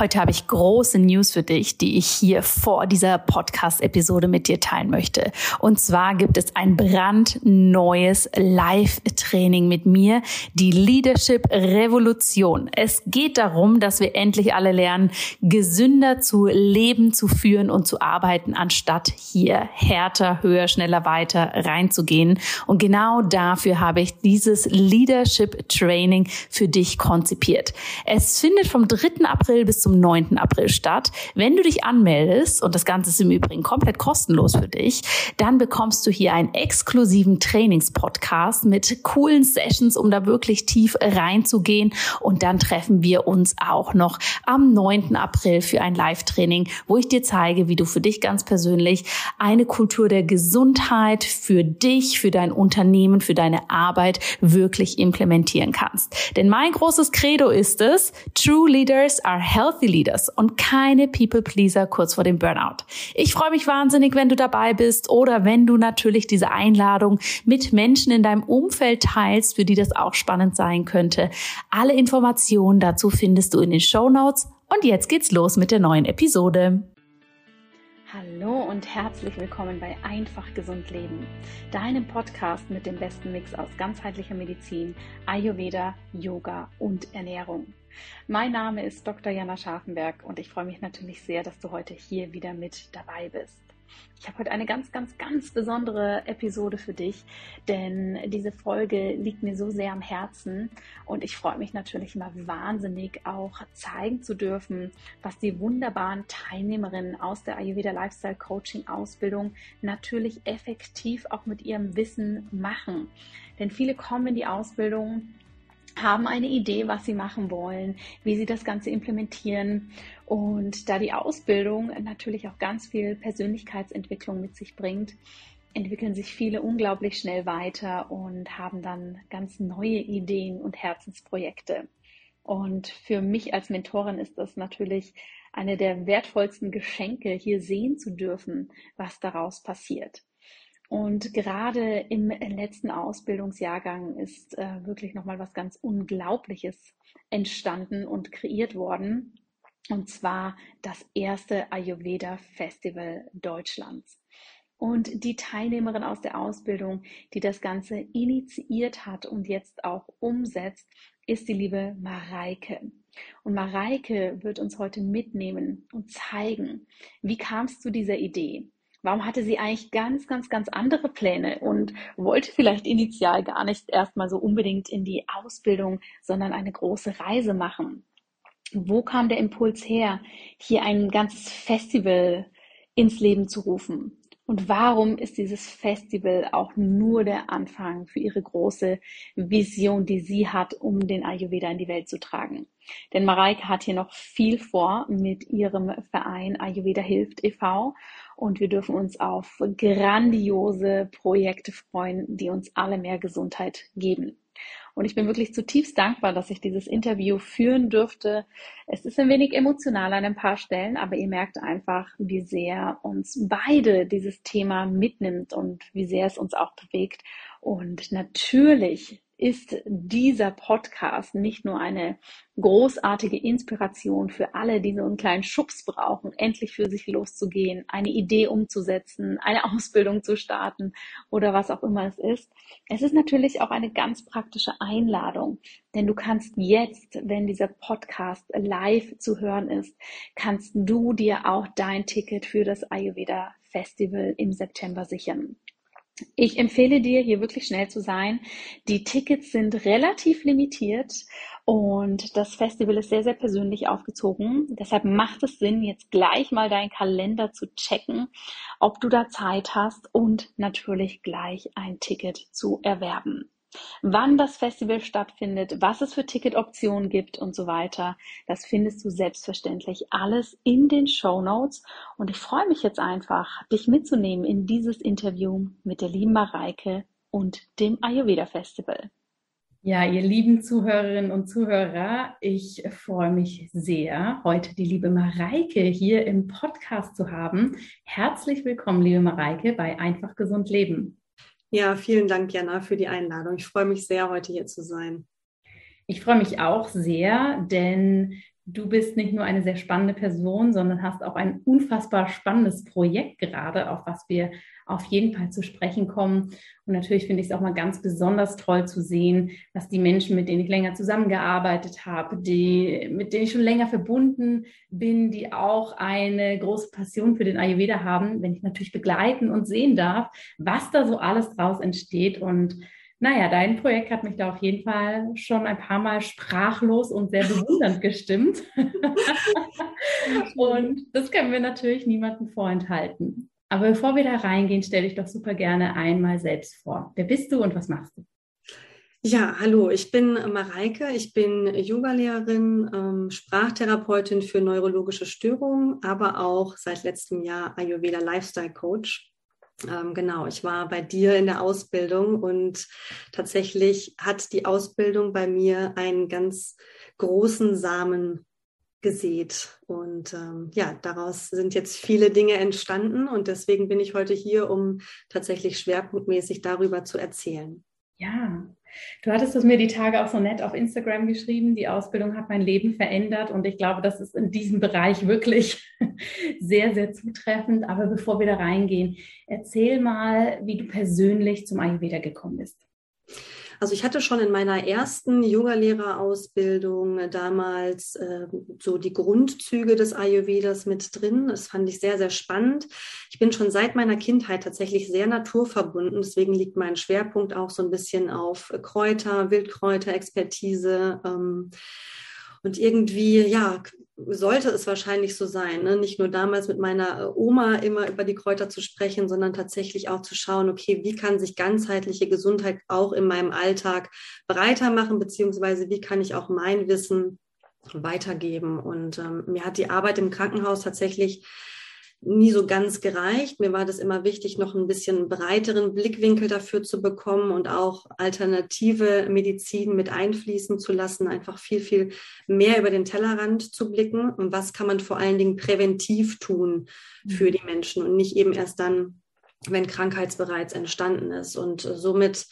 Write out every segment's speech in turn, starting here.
Heute habe ich große News für dich, die ich hier vor dieser Podcast-Episode mit dir teilen möchte. Und zwar gibt es ein brandneues Live-Training mit mir, die Leadership Revolution. Es geht darum, dass wir endlich alle lernen, gesünder zu leben, zu führen und zu arbeiten, anstatt hier härter, höher, schneller, weiter reinzugehen. Und genau dafür habe ich dieses Leadership Training für dich konzipiert. Es findet vom 3. April bis zum 9. April statt. Wenn du dich anmeldest, und das Ganze ist im Übrigen komplett kostenlos für dich, dann bekommst du hier einen exklusiven Trainingspodcast mit coolen Sessions, um da wirklich tief reinzugehen. Und dann treffen wir uns auch noch am 9. April für ein Live-Training, wo ich dir zeige, wie du für dich ganz persönlich eine Kultur der Gesundheit für dich, für dein Unternehmen, für deine Arbeit wirklich implementieren kannst. Denn mein großes Credo ist es, True Leaders are healthy Healthy Leaders und keine People Pleaser kurz vor dem Burnout. Ich freue mich wahnsinnig, wenn du dabei bist oder wenn du natürlich diese Einladung mit Menschen in deinem Umfeld teilst, für die das auch spannend sein könnte. Alle Informationen dazu findest du in den Show Notes. Und jetzt geht's los mit der neuen Episode. Hallo und herzlich willkommen bei Einfach Gesund Leben, deinem Podcast mit dem besten Mix aus ganzheitlicher Medizin, Ayurveda, Yoga und Ernährung. Mein Name ist Dr. Jana Scharfenberg und ich freue mich natürlich sehr, dass du heute hier wieder mit dabei bist. Ich habe heute eine ganz, ganz, ganz besondere Episode für dich, denn diese Folge liegt mir so sehr am Herzen und ich freue mich natürlich immer wahnsinnig auch zeigen zu dürfen, was die wunderbaren Teilnehmerinnen aus der Ayurveda Lifestyle Coaching Ausbildung natürlich effektiv auch mit ihrem Wissen machen. Denn viele kommen in die Ausbildung haben eine Idee, was sie machen wollen, wie sie das Ganze implementieren. Und da die Ausbildung natürlich auch ganz viel Persönlichkeitsentwicklung mit sich bringt, entwickeln sich viele unglaublich schnell weiter und haben dann ganz neue Ideen und Herzensprojekte. Und für mich als Mentorin ist das natürlich eine der wertvollsten Geschenke, hier sehen zu dürfen, was daraus passiert. Und gerade im letzten Ausbildungsjahrgang ist äh, wirklich nochmal was ganz Unglaubliches entstanden und kreiert worden. Und zwar das erste Ayurveda Festival Deutschlands. Und die Teilnehmerin aus der Ausbildung, die das Ganze initiiert hat und jetzt auch umsetzt, ist die liebe Mareike. Und Mareike wird uns heute mitnehmen und zeigen, wie kam es zu dieser Idee? Warum hatte sie eigentlich ganz, ganz, ganz andere Pläne und wollte vielleicht initial gar nicht erstmal so unbedingt in die Ausbildung, sondern eine große Reise machen? Wo kam der Impuls her, hier ein ganzes Festival ins Leben zu rufen? Und warum ist dieses Festival auch nur der Anfang für ihre große Vision, die sie hat, um den Ayurveda in die Welt zu tragen? Denn Mareike hat hier noch viel vor mit ihrem Verein Ayurveda Hilft e.V und wir dürfen uns auf grandiose Projekte freuen, die uns alle mehr Gesundheit geben. Und ich bin wirklich zutiefst dankbar, dass ich dieses Interview führen durfte. Es ist ein wenig emotional an ein paar Stellen, aber ihr merkt einfach, wie sehr uns beide dieses Thema mitnimmt und wie sehr es uns auch bewegt. Und natürlich ist dieser Podcast nicht nur eine großartige Inspiration für alle, die so einen kleinen Schubs brauchen, endlich für sich loszugehen, eine Idee umzusetzen, eine Ausbildung zu starten oder was auch immer es ist. Es ist natürlich auch eine ganz praktische Einladung, denn du kannst jetzt, wenn dieser Podcast live zu hören ist, kannst du dir auch dein Ticket für das Ayurveda Festival im September sichern. Ich empfehle dir, hier wirklich schnell zu sein. Die Tickets sind relativ limitiert und das Festival ist sehr, sehr persönlich aufgezogen. Deshalb macht es Sinn, jetzt gleich mal deinen Kalender zu checken, ob du da Zeit hast und natürlich gleich ein Ticket zu erwerben wann das Festival stattfindet, was es für Ticketoptionen gibt und so weiter. Das findest du selbstverständlich alles in den Show Notes. Und ich freue mich jetzt einfach, dich mitzunehmen in dieses Interview mit der lieben Mareike und dem Ayurveda Festival. Ja, ihr lieben Zuhörerinnen und Zuhörer, ich freue mich sehr, heute die liebe Mareike hier im Podcast zu haben. Herzlich willkommen, liebe Mareike, bei Einfach Gesund Leben. Ja, vielen Dank, Jana, für die Einladung. Ich freue mich sehr, heute hier zu sein. Ich freue mich auch sehr, denn du bist nicht nur eine sehr spannende Person, sondern hast auch ein unfassbar spannendes Projekt gerade, auf was wir auf jeden Fall zu sprechen kommen. Und natürlich finde ich es auch mal ganz besonders toll zu sehen, dass die Menschen, mit denen ich länger zusammengearbeitet habe, die, mit denen ich schon länger verbunden bin, die auch eine große Passion für den Ayurveda haben, wenn ich natürlich begleiten und sehen darf, was da so alles draus entsteht und naja, dein Projekt hat mich da auf jeden Fall schon ein paar Mal sprachlos und sehr bewundernd gestimmt. und das können wir natürlich niemandem vorenthalten. Aber bevor wir da reingehen, stelle ich doch super gerne einmal selbst vor. Wer bist du und was machst du? Ja, hallo, ich bin Mareike, ich bin Yogalehrerin, ähm, Sprachtherapeutin für neurologische Störungen, aber auch seit letztem Jahr Ayurveda Lifestyle Coach. Ähm, genau, ich war bei dir in der Ausbildung und tatsächlich hat die Ausbildung bei mir einen ganz großen Samen gesät. Und ähm, ja, daraus sind jetzt viele Dinge entstanden und deswegen bin ich heute hier, um tatsächlich schwerpunktmäßig darüber zu erzählen. Ja, Du hattest es mir die Tage auch so nett auf Instagram geschrieben. Die Ausbildung hat mein Leben verändert und ich glaube, das ist in diesem Bereich wirklich sehr, sehr zutreffend. Aber bevor wir da reingehen, erzähl mal, wie du persönlich zum Ayurveda gekommen bist. Also ich hatte schon in meiner ersten Yogalehrerausbildung damals äh, so die Grundzüge des Ayurvedas mit drin. Das fand ich sehr, sehr spannend. Ich bin schon seit meiner Kindheit tatsächlich sehr naturverbunden. Deswegen liegt mein Schwerpunkt auch so ein bisschen auf Kräuter, Wildkräuter, Expertise. Ähm, und irgendwie, ja, sollte es wahrscheinlich so sein, ne? nicht nur damals mit meiner äh, Oma immer über die Kräuter zu sprechen, sondern tatsächlich auch zu schauen, okay, wie kann sich ganzheitliche Gesundheit auch in meinem Alltag breiter machen, beziehungsweise wie kann ich auch mein Wissen weitergeben. Und ähm, mir hat die Arbeit im Krankenhaus tatsächlich nie so ganz gereicht. Mir war das immer wichtig, noch ein bisschen breiteren Blickwinkel dafür zu bekommen und auch alternative Medizin mit einfließen zu lassen, einfach viel, viel mehr über den Tellerrand zu blicken. Und was kann man vor allen Dingen präventiv tun für mhm. die Menschen und nicht eben erst dann, wenn Krankheit bereits entstanden ist. Und somit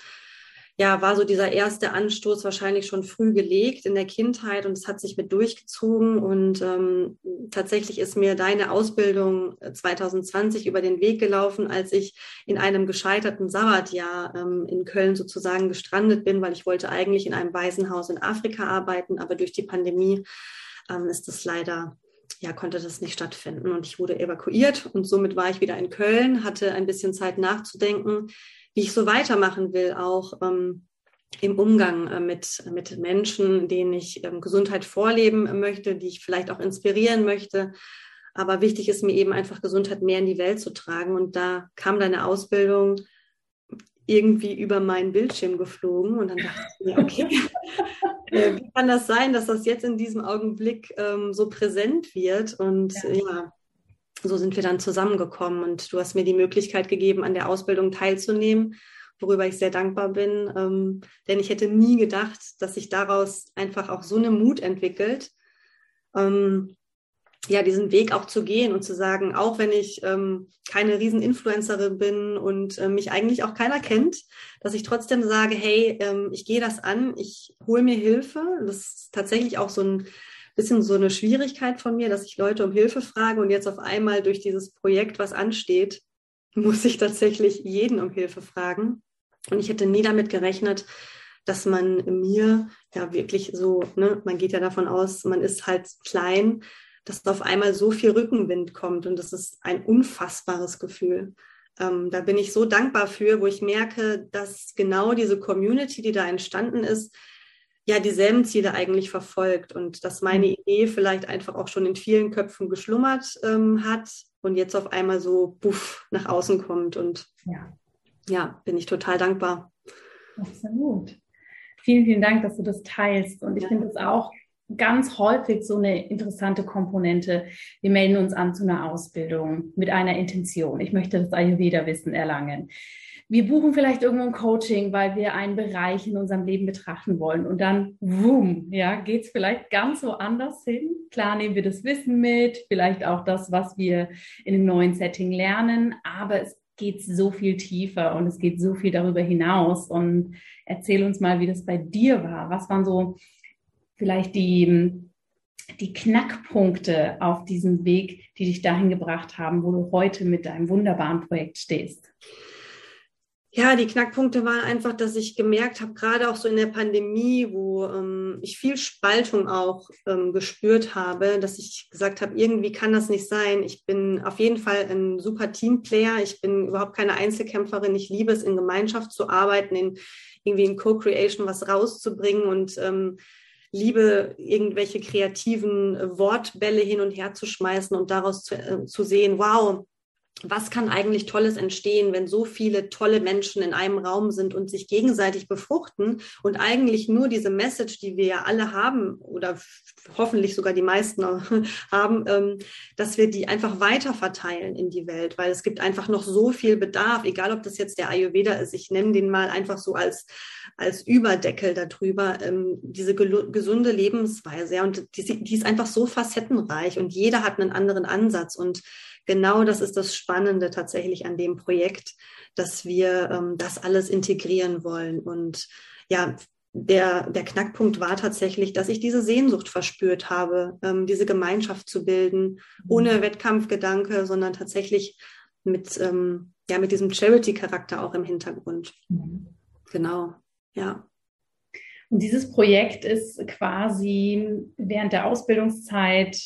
ja, war so dieser erste Anstoß wahrscheinlich schon früh gelegt in der Kindheit und es hat sich mit durchgezogen. Und ähm, tatsächlich ist mir deine Ausbildung 2020 äh, über den Weg gelaufen, als ich in einem gescheiterten Sabbatjahr ähm, in Köln sozusagen gestrandet bin, weil ich wollte eigentlich in einem Waisenhaus in Afrika arbeiten, aber durch die Pandemie ähm, ist das leider ja, konnte das nicht stattfinden. Und ich wurde evakuiert und somit war ich wieder in Köln, hatte ein bisschen Zeit nachzudenken, wie ich so weitermachen will, auch ähm, im Umgang äh, mit, mit Menschen, denen ich ähm, Gesundheit vorleben möchte, die ich vielleicht auch inspirieren möchte. Aber wichtig ist mir eben einfach Gesundheit mehr in die Welt zu tragen. Und da kam deine Ausbildung irgendwie über meinen Bildschirm geflogen. Und dann dachte ich mir, okay, äh, wie kann das sein, dass das jetzt in diesem Augenblick ähm, so präsent wird? Und ja. ja so sind wir dann zusammengekommen und du hast mir die Möglichkeit gegeben, an der Ausbildung teilzunehmen, worüber ich sehr dankbar bin. Ähm, denn ich hätte nie gedacht, dass sich daraus einfach auch so eine Mut entwickelt, ähm, ja, diesen Weg auch zu gehen und zu sagen, auch wenn ich ähm, keine Rieseninfluencerin bin und äh, mich eigentlich auch keiner kennt, dass ich trotzdem sage, hey, ähm, ich gehe das an, ich hole mir Hilfe. Das ist tatsächlich auch so ein bisschen so eine Schwierigkeit von mir, dass ich Leute um Hilfe frage und jetzt auf einmal durch dieses Projekt, was ansteht, muss ich tatsächlich jeden um Hilfe fragen. Und ich hätte nie damit gerechnet, dass man mir ja wirklich so, ne, man geht ja davon aus, man ist halt klein, dass auf einmal so viel Rückenwind kommt und das ist ein unfassbares Gefühl. Ähm, da bin ich so dankbar für, wo ich merke, dass genau diese Community, die da entstanden ist, ja dieselben Ziele eigentlich verfolgt und dass meine mhm. Idee vielleicht einfach auch schon in vielen Köpfen geschlummert ähm, hat und jetzt auf einmal so buff nach außen kommt und ja, ja bin ich total dankbar. Absolut. Vielen, vielen Dank, dass du das teilst und ich ja. finde es auch ganz häufig so eine interessante Komponente. Wir melden uns an zu einer Ausbildung mit einer Intention. Ich möchte das Ayurveda-Wissen erlangen wir buchen vielleicht irgendwo ein Coaching, weil wir einen Bereich in unserem Leben betrachten wollen und dann, wumm, ja, geht es vielleicht ganz woanders hin. Klar nehmen wir das Wissen mit, vielleicht auch das, was wir in einem neuen Setting lernen, aber es geht so viel tiefer und es geht so viel darüber hinaus. Und erzähl uns mal, wie das bei dir war. Was waren so vielleicht die die Knackpunkte auf diesem Weg, die dich dahin gebracht haben, wo du heute mit deinem wunderbaren Projekt stehst? Ja, die Knackpunkte waren einfach, dass ich gemerkt habe, gerade auch so in der Pandemie, wo ähm, ich viel Spaltung auch ähm, gespürt habe, dass ich gesagt habe, irgendwie kann das nicht sein. Ich bin auf jeden Fall ein super Teamplayer. Ich bin überhaupt keine Einzelkämpferin. Ich liebe es, in Gemeinschaft zu arbeiten, in irgendwie in Co-Creation was rauszubringen und ähm, liebe irgendwelche kreativen Wortbälle hin und her zu schmeißen und daraus zu, äh, zu sehen, wow, was kann eigentlich Tolles entstehen, wenn so viele tolle Menschen in einem Raum sind und sich gegenseitig befruchten und eigentlich nur diese Message, die wir ja alle haben oder hoffentlich sogar die meisten haben, ähm, dass wir die einfach weiter verteilen in die Welt, weil es gibt einfach noch so viel Bedarf, egal ob das jetzt der Ayurveda ist, ich nenne den mal einfach so als, als Überdeckel darüber, ähm, diese gesunde Lebensweise. Und die, die ist einfach so facettenreich und jeder hat einen anderen Ansatz und genau das ist das Spannende tatsächlich an dem Projekt, dass wir ähm, das alles integrieren wollen. Und ja, der, der Knackpunkt war tatsächlich, dass ich diese Sehnsucht verspürt habe, ähm, diese Gemeinschaft zu bilden, mhm. ohne Wettkampfgedanke, sondern tatsächlich mit, ähm, ja, mit diesem Charity-Charakter auch im Hintergrund. Mhm. Genau, ja. Und dieses Projekt ist quasi während der Ausbildungszeit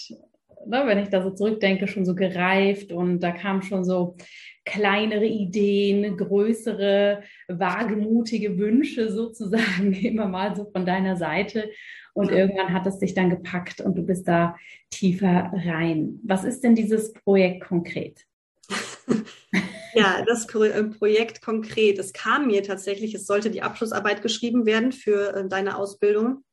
ne, wenn ich da so zurückdenke, schon so gereift und da kamen schon so kleinere Ideen, größere, wagemutige Wünsche sozusagen immer mal so von deiner Seite. Und irgendwann hat es dich dann gepackt und du bist da tiefer rein. Was ist denn dieses Projekt konkret? Ja, das äh, Projekt konkret. Es kam mir tatsächlich, es sollte die Abschlussarbeit geschrieben werden für äh, deine Ausbildung.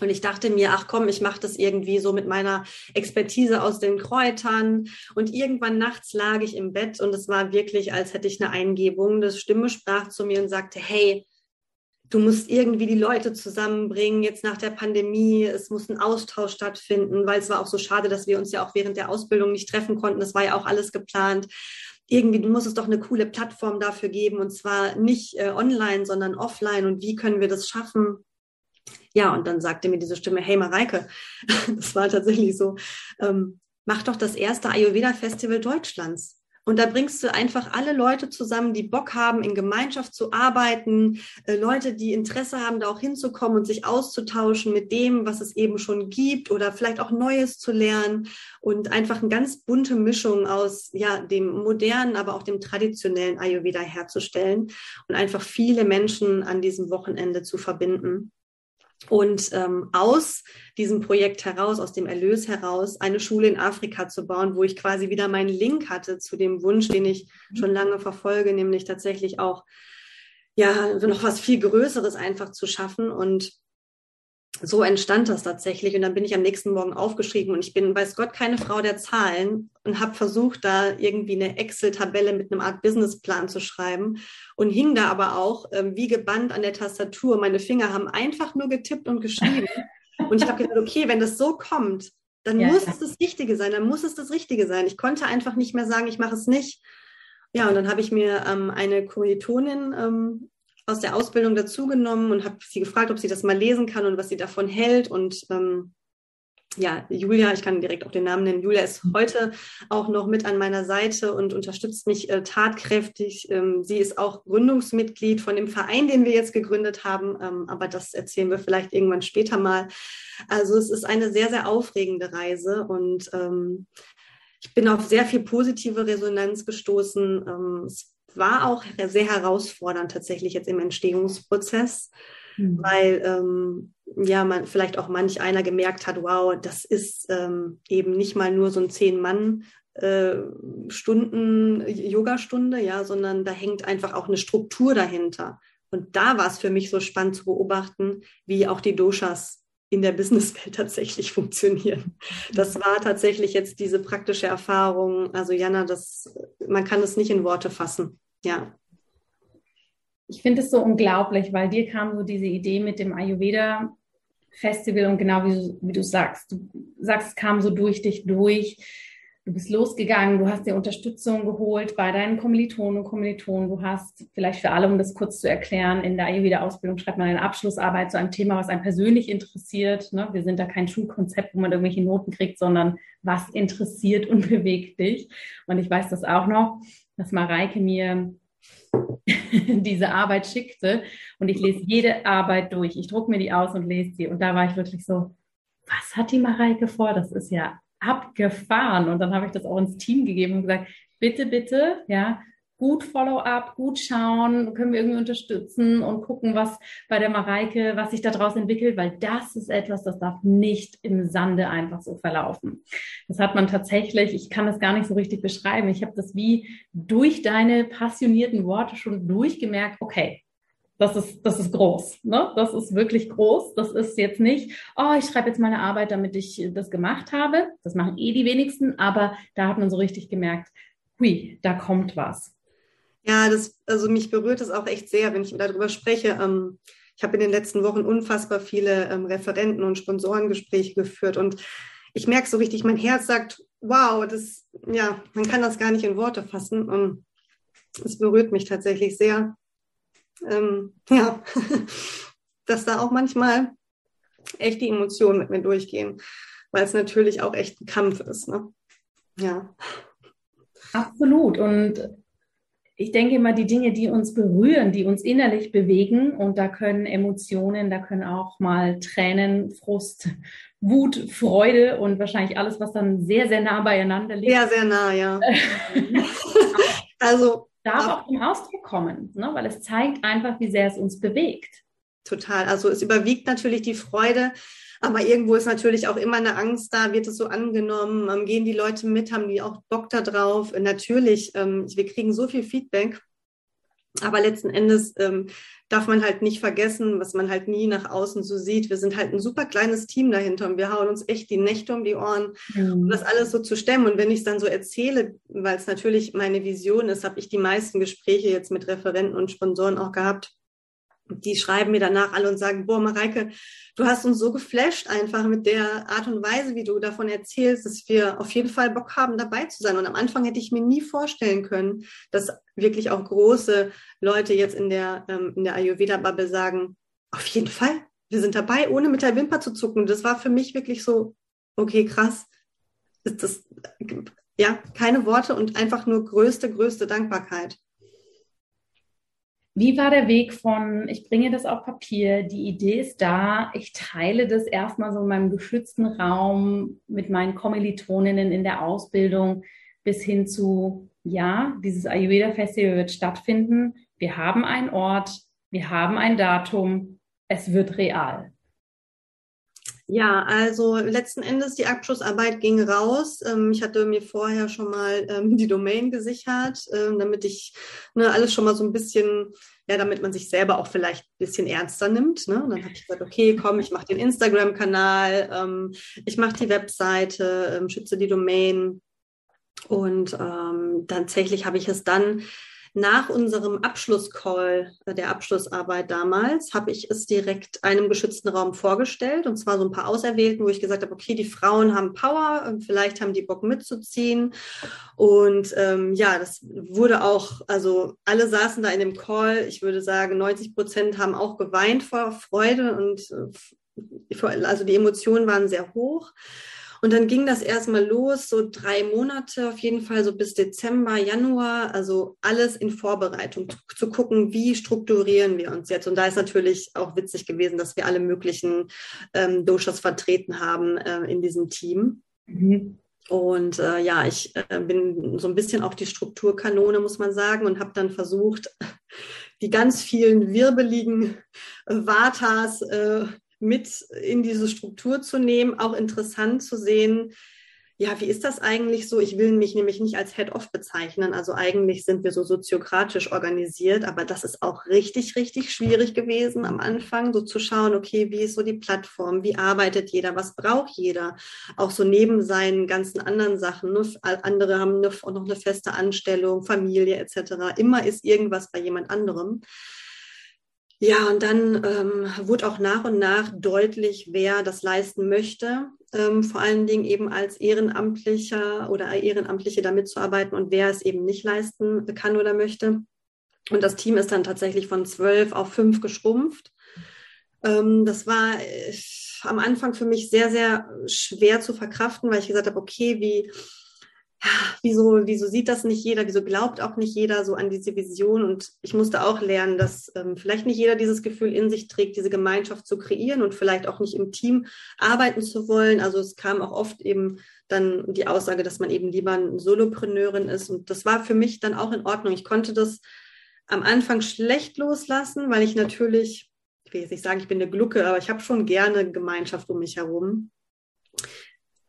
Und ich dachte mir, ach komm, ich mache das irgendwie so mit meiner Expertise aus den Kräutern. Und irgendwann nachts lag ich im Bett und es war wirklich, als hätte ich eine Eingebung. Das Stimme sprach zu mir und sagte, hey, du musst irgendwie die Leute zusammenbringen, jetzt nach der Pandemie, es muss ein Austausch stattfinden, weil es war auch so schade, dass wir uns ja auch während der Ausbildung nicht treffen konnten. Das war ja auch alles geplant. Irgendwie, du musst es doch eine coole Plattform dafür geben und zwar nicht äh, online, sondern offline. Und wie können wir das schaffen? Ja, und dann sagte mir diese Stimme, hey Mareike, das war tatsächlich so, ähm, mach doch das erste Ayurveda-Festival Deutschlands. Und da bringst du einfach alle Leute zusammen, die Bock haben, in Gemeinschaft zu arbeiten, äh, Leute, die Interesse haben, da auch hinzukommen und sich auszutauschen mit dem, was es eben schon gibt oder vielleicht auch Neues zu lernen und einfach eine ganz bunte Mischung aus ja, dem modernen, aber auch dem traditionellen Ayurveda herzustellen und einfach viele Menschen an diesem Wochenende zu verbinden und ähm, aus diesem Projekt heraus, aus dem Erlös heraus, eine Schule in Afrika zu bauen, wo ich quasi wieder meinen Link hatte zu dem Wunsch, den ich mhm. schon lange verfolge, nämlich tatsächlich auch ja noch was viel Größeres einfach zu schaffen und so entstand das tatsächlich. Und dann bin ich am nächsten Morgen aufgeschrieben und ich bin, weiß Gott, keine Frau der Zahlen und habe versucht, da irgendwie eine Excel-Tabelle mit einem Art Businessplan zu schreiben und hing da aber auch ähm, wie gebannt an der Tastatur. Meine Finger haben einfach nur getippt und geschrieben. und ich habe gedacht, okay, wenn das so kommt, dann ja, muss ja. es das Richtige sein, dann muss es das Richtige sein. Ich konnte einfach nicht mehr sagen, ich mache es nicht. Ja, und dann habe ich mir ähm, eine Kommilitonin ähm, aus der Ausbildung dazugenommen und habe sie gefragt, ob sie das mal lesen kann und was sie davon hält. Und ähm, ja, Julia, ich kann direkt auch den Namen nennen. Julia ist heute auch noch mit an meiner Seite und unterstützt mich äh, tatkräftig. Ähm, sie ist auch Gründungsmitglied von dem Verein, den wir jetzt gegründet haben. Ähm, aber das erzählen wir vielleicht irgendwann später mal. Also es ist eine sehr, sehr aufregende Reise und ähm, ich bin auf sehr viel positive Resonanz gestoßen. Ähm, es war auch sehr herausfordernd tatsächlich jetzt im Entstehungsprozess, mhm. weil ähm, ja man vielleicht auch manch einer gemerkt hat, wow, das ist ähm, eben nicht mal nur so ein zehn Mann äh, Stunden Yogastunde, ja, sondern da hängt einfach auch eine Struktur dahinter. Und da war es für mich so spannend zu beobachten, wie auch die Doshas in der Businesswelt tatsächlich funktionieren. Das war tatsächlich jetzt diese praktische Erfahrung. Also Jana, das, man kann es nicht in Worte fassen. Ja. Ich finde es so unglaublich, weil dir kam so diese Idee mit dem Ayurveda Festival und genau wie, wie du sagst, du sagst, es kam so durch dich durch. du bist losgegangen, du hast dir Unterstützung geholt bei deinen Kommilitonen und Kommilitonen. Du hast vielleicht für alle, um das kurz zu erklären, in der Ayurveda-Ausbildung schreibt man eine Abschlussarbeit zu einem Thema, was einen persönlich interessiert. Ne? Wir sind da kein Schulkonzept, wo man irgendwelche Noten kriegt, sondern was interessiert und bewegt dich. Und ich weiß das auch noch, dass Mareike mir diese Arbeit schickte und ich lese jede Arbeit durch. Ich drucke mir die aus und lese sie. Und da war ich wirklich so, was hat die Mareike vor? Das ist ja abgefahren. Und dann habe ich das auch ins Team gegeben und gesagt, bitte, bitte, ja, gut Follow-up, gut schauen, können wir irgendwie unterstützen und gucken, was bei der Mareike, was sich daraus entwickelt, weil das ist etwas, das darf nicht im Sande einfach so verlaufen. Das hat man tatsächlich, ich kann das gar nicht so richtig beschreiben. Ich habe das wie durch deine passionierten Worte schon durchgemerkt, okay, das ist, das ist groß. Ne? Das ist wirklich groß. Das ist jetzt nicht, oh, ich schreibe jetzt meine Arbeit, damit ich das gemacht habe. Das machen eh die wenigsten, aber da hat man so richtig gemerkt, hui, da kommt was. Ja, das, also mich berührt es auch echt sehr, wenn ich darüber spreche. Ähm, ich habe in den letzten Wochen unfassbar viele ähm, Referenten und Sponsorengespräche geführt und ich merke so richtig, mein Herz sagt, wow, das, ja, man kann das gar nicht in Worte fassen und es berührt mich tatsächlich sehr, ähm, ja, dass da auch manchmal echt die Emotionen mit mir durchgehen, weil es natürlich auch echt ein Kampf ist. Ne? Ja. Absolut. Und ich denke immer, die Dinge, die uns berühren, die uns innerlich bewegen, und da können Emotionen, da können auch mal Tränen, Frust, Wut, Freude und wahrscheinlich alles, was dann sehr, sehr nah beieinander liegt. Sehr, sehr nah, ja. also darf auch zum Ausdruck kommen, ne? weil es zeigt einfach, wie sehr es uns bewegt. Total. Also es überwiegt natürlich die Freude, aber irgendwo ist natürlich auch immer eine Angst da, wird es so angenommen, ähm, gehen die Leute mit, haben die auch Bock da drauf? Natürlich, ähm, wir kriegen so viel Feedback, aber letzten Endes ähm, darf man halt nicht vergessen, was man halt nie nach außen so sieht. Wir sind halt ein super kleines Team dahinter und wir hauen uns echt die Nächte um die Ohren, mhm. um das alles so zu stemmen. Und wenn ich es dann so erzähle, weil es natürlich meine Vision ist, habe ich die meisten Gespräche jetzt mit Referenten und Sponsoren auch gehabt die schreiben mir danach alle und sagen, boah, Mareike, du hast uns so geflasht einfach mit der Art und Weise, wie du davon erzählst, dass wir auf jeden Fall Bock haben, dabei zu sein. Und am Anfang hätte ich mir nie vorstellen können, dass wirklich auch große Leute jetzt in der, ähm, in der Ayurveda-Bubble sagen, auf jeden Fall, wir sind dabei, ohne mit der Wimper zu zucken. Das war für mich wirklich so, okay, krass. Das, das, ja, keine Worte und einfach nur größte, größte Dankbarkeit. Wie war der Weg von, ich bringe das auf Papier, die Idee ist da, ich teile das erstmal so in meinem geschützten Raum mit meinen Kommilitoninnen in der Ausbildung bis hin zu, ja, dieses Ayurveda Festival wird stattfinden, wir haben einen Ort, wir haben ein Datum, es wird real. Ja, also letzten Endes die Abschlussarbeit ging raus. Ähm, ich hatte mir vorher schon mal ähm, die Domain gesichert, ähm, damit ich ne, alles schon mal so ein bisschen, ja, damit man sich selber auch vielleicht ein bisschen ernster nimmt. Ne? Und dann habe ich gesagt, okay, komm, ich mache den Instagram-Kanal, ich mache die Webseite, schütze die Domain. Und ähm, tatsächlich habe ich es dann nach unserem Abschlusscall äh, der Abschlussarbeit damals habe ich es direkt einem geschützten Raum vorgestellt. Und zwar so ein paar Auserwählten, wo ich gesagt habe, okay, die Frauen haben Power, vielleicht haben die Bock mitzuziehen. Und ähm, ja, das wurde auch, also alle saßen da in dem Call, ich würde sagen, 90 Prozent haben auch geweint vor Freude und äh, also die Emotionen waren sehr hoch. Und dann ging das erstmal los, so drei Monate auf jeden Fall, so bis Dezember, Januar, also alles in Vorbereitung, zu gucken, wie strukturieren wir uns jetzt. Und da ist natürlich auch witzig gewesen, dass wir alle möglichen ähm, Doshas vertreten haben äh, in diesem Team. Mhm. Und äh, ja, ich äh, bin so ein bisschen auch die Strukturkanone, muss man sagen, und habe dann versucht, die ganz vielen wirbeligen Vatas äh, mit in diese Struktur zu nehmen. Auch interessant zu sehen, ja, wie ist das eigentlich so? Ich will mich nämlich nicht als Head-Off bezeichnen. Also eigentlich sind wir so soziokratisch organisiert, aber das ist auch richtig, richtig schwierig gewesen am Anfang, so zu schauen, okay, wie ist so die Plattform? Wie arbeitet jeder? Was braucht jeder? Auch so neben seinen ganzen anderen Sachen. Ne? Andere haben eine, auch noch eine feste Anstellung, Familie etc. Immer ist irgendwas bei jemand anderem. Ja, und dann ähm, wurde auch nach und nach deutlich, wer das leisten möchte. ähm, vor allen Dingen eben als Ehrenamtlicher oder Ehrenamtliche da mitzuarbeiten und wer es eben nicht leisten kann oder möchte. Und das Team ist dann tatsächlich von zwölf auf fünf geschrumpft. Ähm, das war äh, am Anfang für mich sehr, sehr schwer zu verkraften, weil ich gesagt habe, okay, wie, wieso, wieso sieht das nicht jeder, wieso glaubt auch nicht jeder so an diese Vision? Und ich musste auch lernen, dass ähm, vielleicht nicht jeder dieses Gefühl in sich trägt, diese Gemeinschaft zu kreieren und vielleicht auch nicht im Team arbeiten zu wollen. Also es kam auch oft eben dann die Aussage, dass man eben lieber eine Solopreneurin ist. Und das war für mich dann auch in Ordnung. Ich konnte das am Anfang schlecht loslassen, weil ich natürlich, ich will jetzt nicht sagen, ich bin eine Glucke, aber ich habe schon gerne Gemeinschaft um mich herum.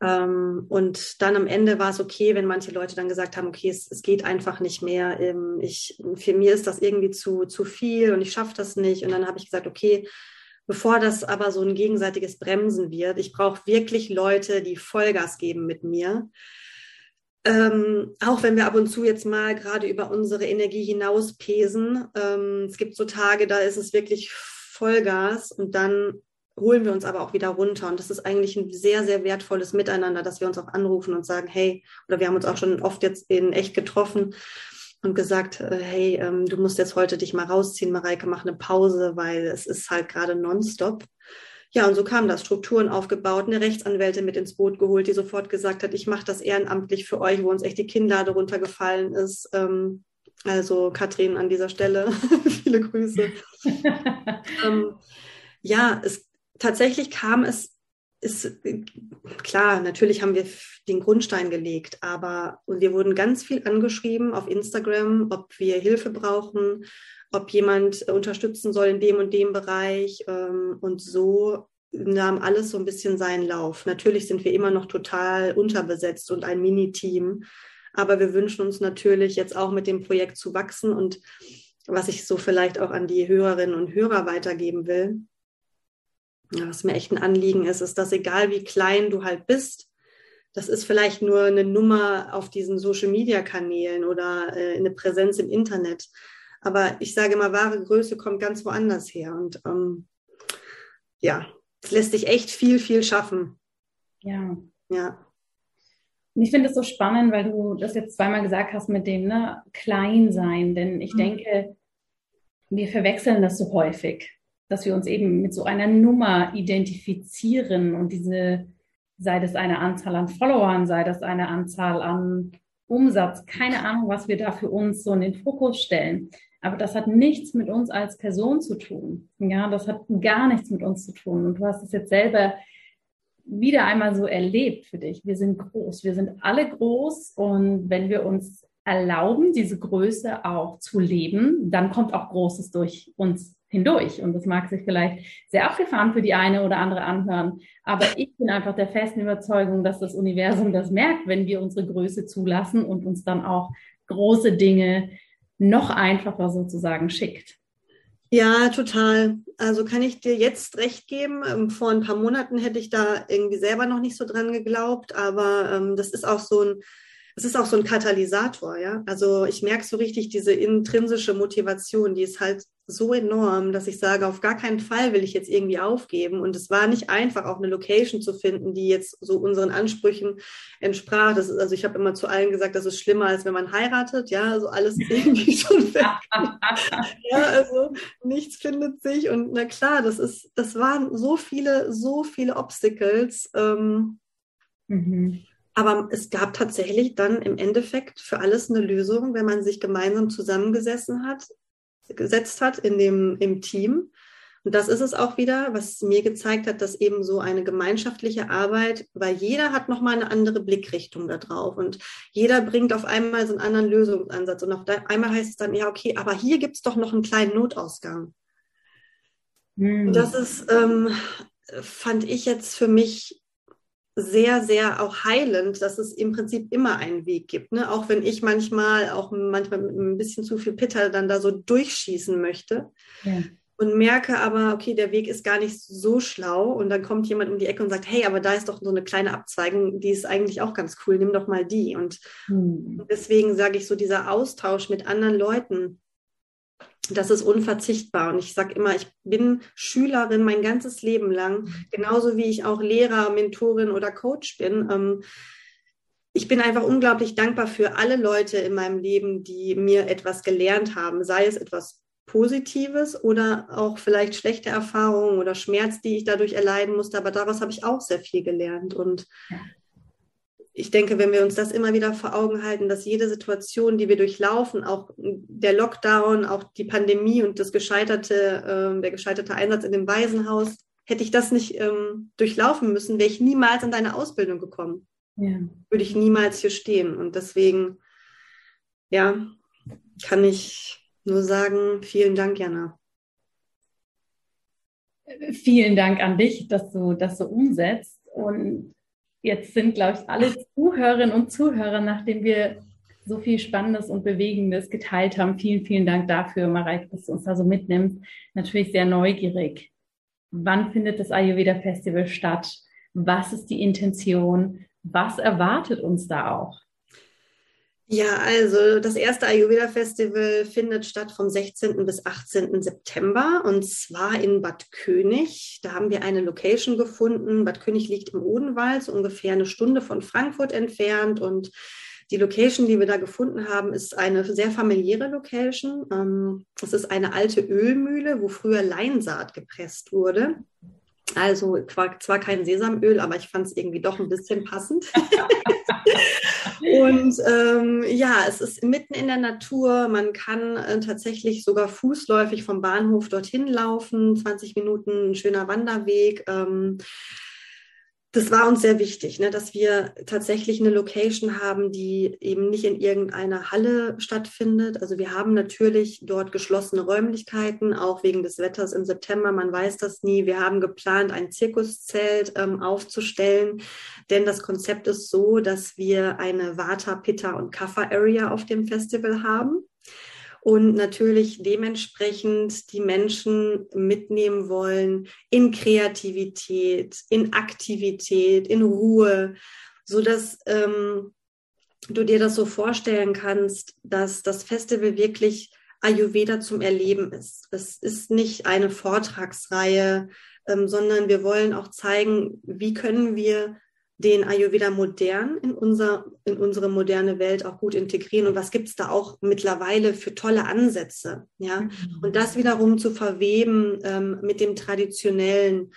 Ähm, und dann am Ende war es okay, wenn manche Leute dann gesagt haben, okay, es, es geht einfach nicht mehr. Ähm, ich, für mir ist das irgendwie zu, zu viel und ich schaffe das nicht. Und dann habe ich gesagt, okay, bevor das aber so ein gegenseitiges Bremsen wird, ich brauche wirklich Leute, die Vollgas geben mit mir. Ähm, auch wenn wir ab und zu jetzt mal gerade über unsere Energie hinaus pesen. Ähm, es gibt so Tage, da ist es wirklich Vollgas und dann holen wir uns aber auch wieder runter. Und das ist eigentlich ein sehr, sehr wertvolles Miteinander, dass wir uns auch anrufen und sagen, hey, oder wir haben uns auch schon oft jetzt in echt getroffen und gesagt, äh, hey, ähm, du musst jetzt heute dich mal rausziehen, Mareike, mach eine Pause, weil es ist halt gerade nonstop. Ja, und so kam das. Strukturen aufgebaut, eine Rechtsanwältin mit ins Boot geholt, die sofort gesagt hat, ich mache das ehrenamtlich für euch, wo uns echt die Kinnlade runtergefallen ist. Ähm, also Katrin an dieser Stelle, viele Grüße. ähm, ja, es tatsächlich kam es, ist klar, natürlich haben wir den Grundstein gelegt, aber wir wurden ganz viel angeschrieben auf Instagram, ob wir Hilfe brauchen, ob jemand unterstützen soll in dem und dem Bereich. Ähm, und so nahm alles so ein bisschen seinen Lauf. Natürlich sind wir immer noch total unterbesetzt und ein Mini-Team. Aber wir wünschen uns natürlich jetzt auch mit dem Projekt zu wachsen. Und was ich so vielleicht auch an die Hörerinnen und Hörer weitergeben will, was mir echt ein Anliegen ist, ist, dass egal wie klein du halt bist, das ist vielleicht nur eine Nummer auf diesen Social-Media-Kanälen oder äh, eine Präsenz im Internet. Aber ich sage immer, wahre Größe kommt ganz woanders her. Und ähm, ja, es lässt sich echt viel, viel schaffen. Ja. Ja. Und ich finde es so spannend, weil du das jetzt zweimal gesagt hast mit dem ne, Kleinsein. Denn ich mhm. denke, wir verwechseln das so häufig, dass wir uns eben mit so einer Nummer identifizieren und diese, sei das eine Anzahl an Followern, sei das eine Anzahl an Umsatz, keine Ahnung, was wir da für uns so in den Fokus stellen. Aber das hat nichts mit uns als Person zu tun. Ja, das hat gar nichts mit uns zu tun. Und du hast es jetzt selber wieder einmal so erlebt für dich. Wir sind groß. Wir sind alle groß. Und wenn wir uns erlauben, diese Größe auch zu leben, dann kommt auch Großes durch uns hindurch. Und das mag sich vielleicht sehr abgefahren für die eine oder andere anhören. Aber ich bin einfach der festen Überzeugung, dass das Universum das merkt, wenn wir unsere Größe zulassen und uns dann auch große Dinge noch einfacher sozusagen schickt. Ja, total. Also kann ich dir jetzt recht geben. Ähm, vor ein paar Monaten hätte ich da irgendwie selber noch nicht so dran geglaubt, aber ähm, das ist auch so ein es ist auch so ein Katalysator, ja. Also ich merke so richtig diese intrinsische Motivation, die ist halt so enorm, dass ich sage, auf gar keinen Fall will ich jetzt irgendwie aufgeben. Und es war nicht einfach, auch eine Location zu finden, die jetzt so unseren Ansprüchen entsprach. Das ist, also ich habe immer zu allen gesagt, das ist schlimmer, als wenn man heiratet, ja, also alles irgendwie schon weg. ja, also nichts findet sich. Und na klar, das ist, das waren so viele, so viele Obstacles. Ähm, mhm. Aber es gab tatsächlich dann im Endeffekt für alles eine Lösung, wenn man sich gemeinsam zusammengesessen hat, gesetzt hat in dem, im Team. Und das ist es auch wieder, was mir gezeigt hat, dass eben so eine gemeinschaftliche Arbeit, weil jeder hat nochmal eine andere Blickrichtung da drauf und jeder bringt auf einmal so einen anderen Lösungsansatz. Und auf einmal heißt es dann, ja, okay, aber hier gibt es doch noch einen kleinen Notausgang. Hm. Und das ist, ähm, fand ich jetzt für mich sehr, sehr auch heilend, dass es im Prinzip immer einen Weg gibt. Ne? Auch wenn ich manchmal, auch manchmal mit ein bisschen zu viel Pitter dann da so durchschießen möchte. Ja. Und merke aber, okay, der Weg ist gar nicht so schlau. Und dann kommt jemand um die Ecke und sagt, hey, aber da ist doch so eine kleine Abzweigung, die ist eigentlich auch ganz cool, nimm doch mal die. Und hm. deswegen sage ich so, dieser Austausch mit anderen Leuten, das ist unverzichtbar. Und ich sage immer, ich bin Schülerin mein ganzes Leben lang, genauso wie ich auch Lehrer, Mentorin oder Coach bin. Ähm, ich bin einfach unglaublich dankbar für alle Leute in meinem Leben, die mir etwas gelernt haben, sei es etwas Positives oder auch vielleicht schlechte Erfahrungen oder Schmerz, die ich dadurch erleiden musste. Aber daraus habe ich auch sehr viel gelernt. Und ich denke, wenn wir uns das immer wieder vor Augen halten, dass jede Situation, die wir durchlaufen, auch der Lockdown, auch die Pandemie und das gescheiterte, äh, der gescheiterte Einsatz in dem Waisenhaus, hätte ich das nicht ähm, durchlaufen müssen, wäre ich niemals in deine Ausbildung gekommen. Ja. Würde ich niemals hier stehen. Und deswegen, ja, kann ich nur sagen, vielen Dank, Jana. Vielen Dank an dich, dass du das so umsetzt. Und jetzt sind, glaube ich, alle Zuhörerinnen und Zuhörer, nachdem wir so viel Spannendes und Bewegendes geteilt haben. Vielen, vielen Dank dafür, Mareike, dass du uns da so mitnimmst. Natürlich sehr neugierig. Wann findet das Ayurveda Festival statt? Was ist die Intention? Was erwartet uns da auch? Ja, also das erste Ayurveda Festival findet statt vom 16. bis 18. September und zwar in Bad König. Da haben wir eine Location gefunden. Bad König liegt im Odenwald, so ungefähr eine Stunde von Frankfurt entfernt und die Location, die wir da gefunden haben, ist eine sehr familiäre Location. Ähm, es ist eine alte Ölmühle, wo früher Leinsaat gepresst wurde. Also zwar kein Sesamöl, aber ich fand es irgendwie doch ein bisschen passend. Und ähm, ja, es ist mitten in der Natur. Man kann äh, tatsächlich sogar fußläufig vom Bahnhof dorthin laufen. 20 Minuten, ein schöner Wanderweg. Ähm, das war uns sehr wichtig, ne, dass wir tatsächlich eine Location haben, die eben nicht in irgendeiner Halle stattfindet. Also wir haben natürlich dort geschlossene Räumlichkeiten, auch wegen des Wetters im September. Man weiß das nie. Wir haben geplant, ein Zirkuszelt ähm, aufzustellen, denn das Konzept ist so, dass wir eine Vata, Pitta und Kapha Area auf dem Festival haben und natürlich dementsprechend die Menschen mitnehmen wollen in Kreativität, in Aktivität, in Ruhe, so dass ähm, du dir das so vorstellen kannst, dass das Festival wirklich Ayurveda zum Erleben ist. Es ist nicht eine Vortragsreihe, ähm, sondern wir wollen auch zeigen, wie können wir den Ayurveda modern in, unser, in unsere moderne Welt auch gut integrieren und was gibt es da auch mittlerweile für tolle Ansätze, ja, mhm. und das wiederum zu verweben ähm, mit dem traditionellen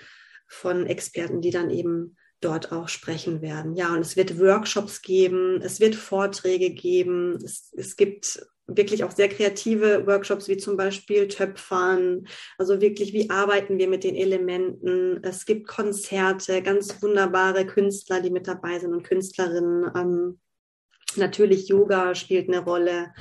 von Experten, die dann eben dort auch sprechen werden. Ja, und es wird Workshops geben, es wird Vorträge geben, es, es gibt wirklich auch sehr kreative Workshops wie zum Beispiel Töpfern, also wirklich, wie arbeiten wir mit den Elementen. Es gibt Konzerte, ganz wunderbare Künstler, die mit dabei sind und Künstlerinnen. Ähm, natürlich Yoga spielt eine Rolle.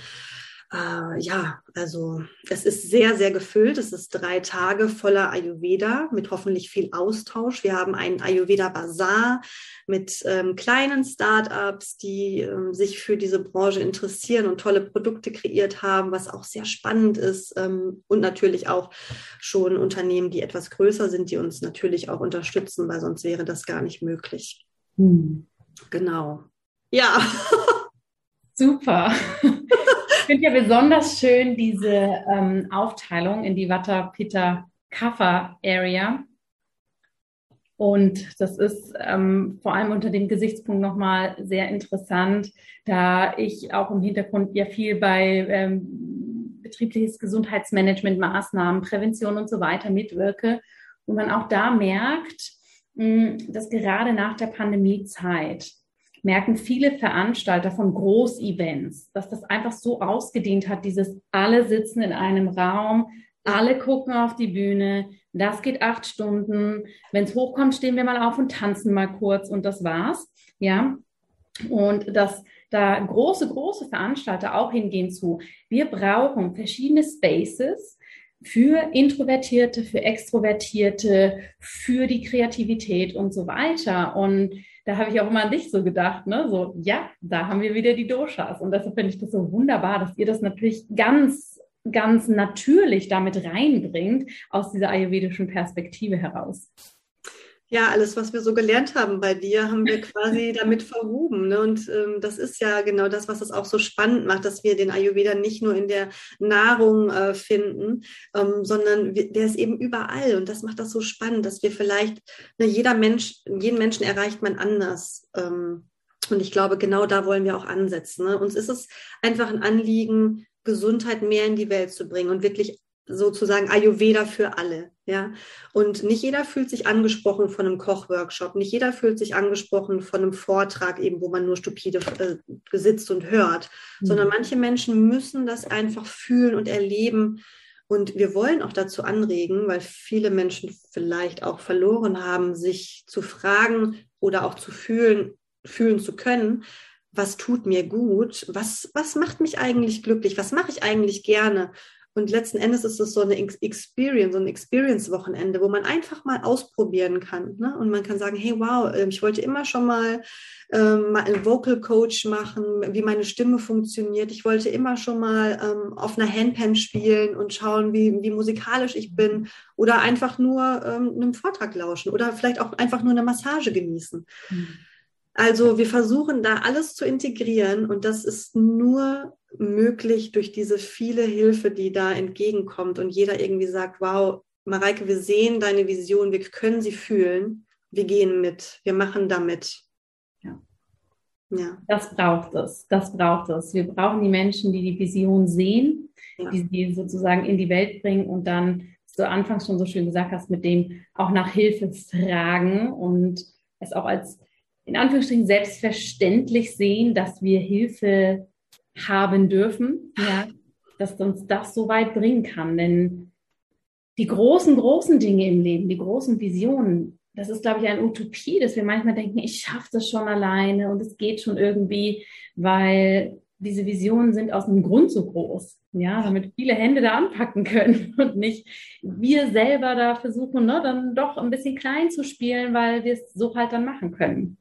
Äh, ja, also es ist sehr, sehr gefüllt. Es ist drei Tage voller Ayurveda mit hoffentlich viel Austausch. Wir haben einen Ayurveda Bazaar mit ähm, kleinen Startups, die ähm, sich für diese Branche interessieren und tolle Produkte kreiert haben, was auch sehr spannend ist. Ähm, und natürlich auch schon Unternehmen, die etwas größer sind, die uns natürlich auch unterstützen, weil sonst wäre das gar nicht möglich. Hm. Genau. Ja. Super. Ich finde ja besonders schön diese ähm, Aufteilung in die Vata Pitta Kapha Area. Und das ist ähm, vor allem unter dem Gesichtspunkt nochmal sehr interessant, da ich auch im Hintergrund ja viel bei ähm, betriebliches Gesundheitsmanagement, Maßnahmen, Prävention und so weiter mitwirke. Und man auch da merkt, mh, dass gerade nach der Pandemiezeit merken viele Veranstalter von Großevents, dass das einfach so ausgedient hat, dieses alle sitzen in einem Raum, alle gucken auf die Bühne, das geht acht Stunden. Wenn es hochkommt, stehen wir mal auf und tanzen mal kurz und das war's. Ja. Und dass da große, große Veranstalter auch hingehen zu. Wir brauchen verschiedene Spaces für Introvertierte, für Extrovertierte, für die Kreativität und so weiter. Und da habe ich auch immer an dich so gedacht, ne? So, ja, da haben wir wieder die Doshas. Und deshalb finde ich das so wunderbar, dass ihr das natürlich ganz, ganz natürlich damit reinbringt, aus dieser ayurvedischen Perspektive heraus. Ja, alles, was wir so gelernt haben bei dir, haben wir quasi damit verwoben. Ne? Und ähm, das ist ja genau das, was es auch so spannend macht, dass wir den Ayurveda nicht nur in der Nahrung äh, finden, ähm, sondern wir, der ist eben überall. Und das macht das so spannend, dass wir vielleicht, ne, jeder Mensch, jeden Menschen erreicht man anders. Ähm, und ich glaube, genau da wollen wir auch ansetzen. Ne? Uns ist es einfach ein Anliegen, Gesundheit mehr in die Welt zu bringen und wirklich sozusagen Ayurveda für alle. Ja, und nicht jeder fühlt sich angesprochen von einem Kochworkshop, nicht jeder fühlt sich angesprochen von einem Vortrag, eben wo man nur stupide äh, sitzt und hört, mhm. sondern manche Menschen müssen das einfach fühlen und erleben. Und wir wollen auch dazu anregen, weil viele Menschen vielleicht auch verloren haben, sich zu fragen oder auch zu fühlen, fühlen zu können, was tut mir gut, was, was macht mich eigentlich glücklich, was mache ich eigentlich gerne. Und letzten Endes ist es so eine Experience, so ein Experience-Wochenende, wo man einfach mal ausprobieren kann. Ne? Und man kann sagen, hey, wow, ähm, ich wollte immer schon mal, ähm, mal einen Vocal Coach machen, wie meine Stimme funktioniert. Ich wollte immer schon mal ähm, auf einer Handpan spielen und schauen, wie, wie musikalisch ich bin. Oder einfach nur ähm, einem Vortrag lauschen oder vielleicht auch einfach nur eine Massage genießen. Mhm. Also wir versuchen da alles zu integrieren und das ist nur möglich durch diese viele Hilfe, die da entgegenkommt und jeder irgendwie sagt, wow, Mareike, wir sehen deine Vision, wir können sie fühlen, wir gehen mit, wir machen damit. Ja. ja. Das braucht es, das braucht es. Wir brauchen die Menschen, die die Vision sehen, ja. die sie sozusagen in die Welt bringen und dann, was du anfangs schon so schön gesagt hast, mit dem auch nach Hilfe fragen und es auch als in Anführungsstrichen selbstverständlich sehen, dass wir Hilfe haben dürfen, ja, dass uns das so weit bringen kann. Denn die großen, großen Dinge im Leben, die großen Visionen, das ist, glaube ich, eine Utopie, dass wir manchmal denken, ich schaffe das schon alleine und es geht schon irgendwie, weil diese Visionen sind aus einem Grund so groß, ja, damit viele Hände da anpacken können und nicht wir selber da versuchen, ne, dann doch ein bisschen klein zu spielen, weil wir es so halt dann machen können.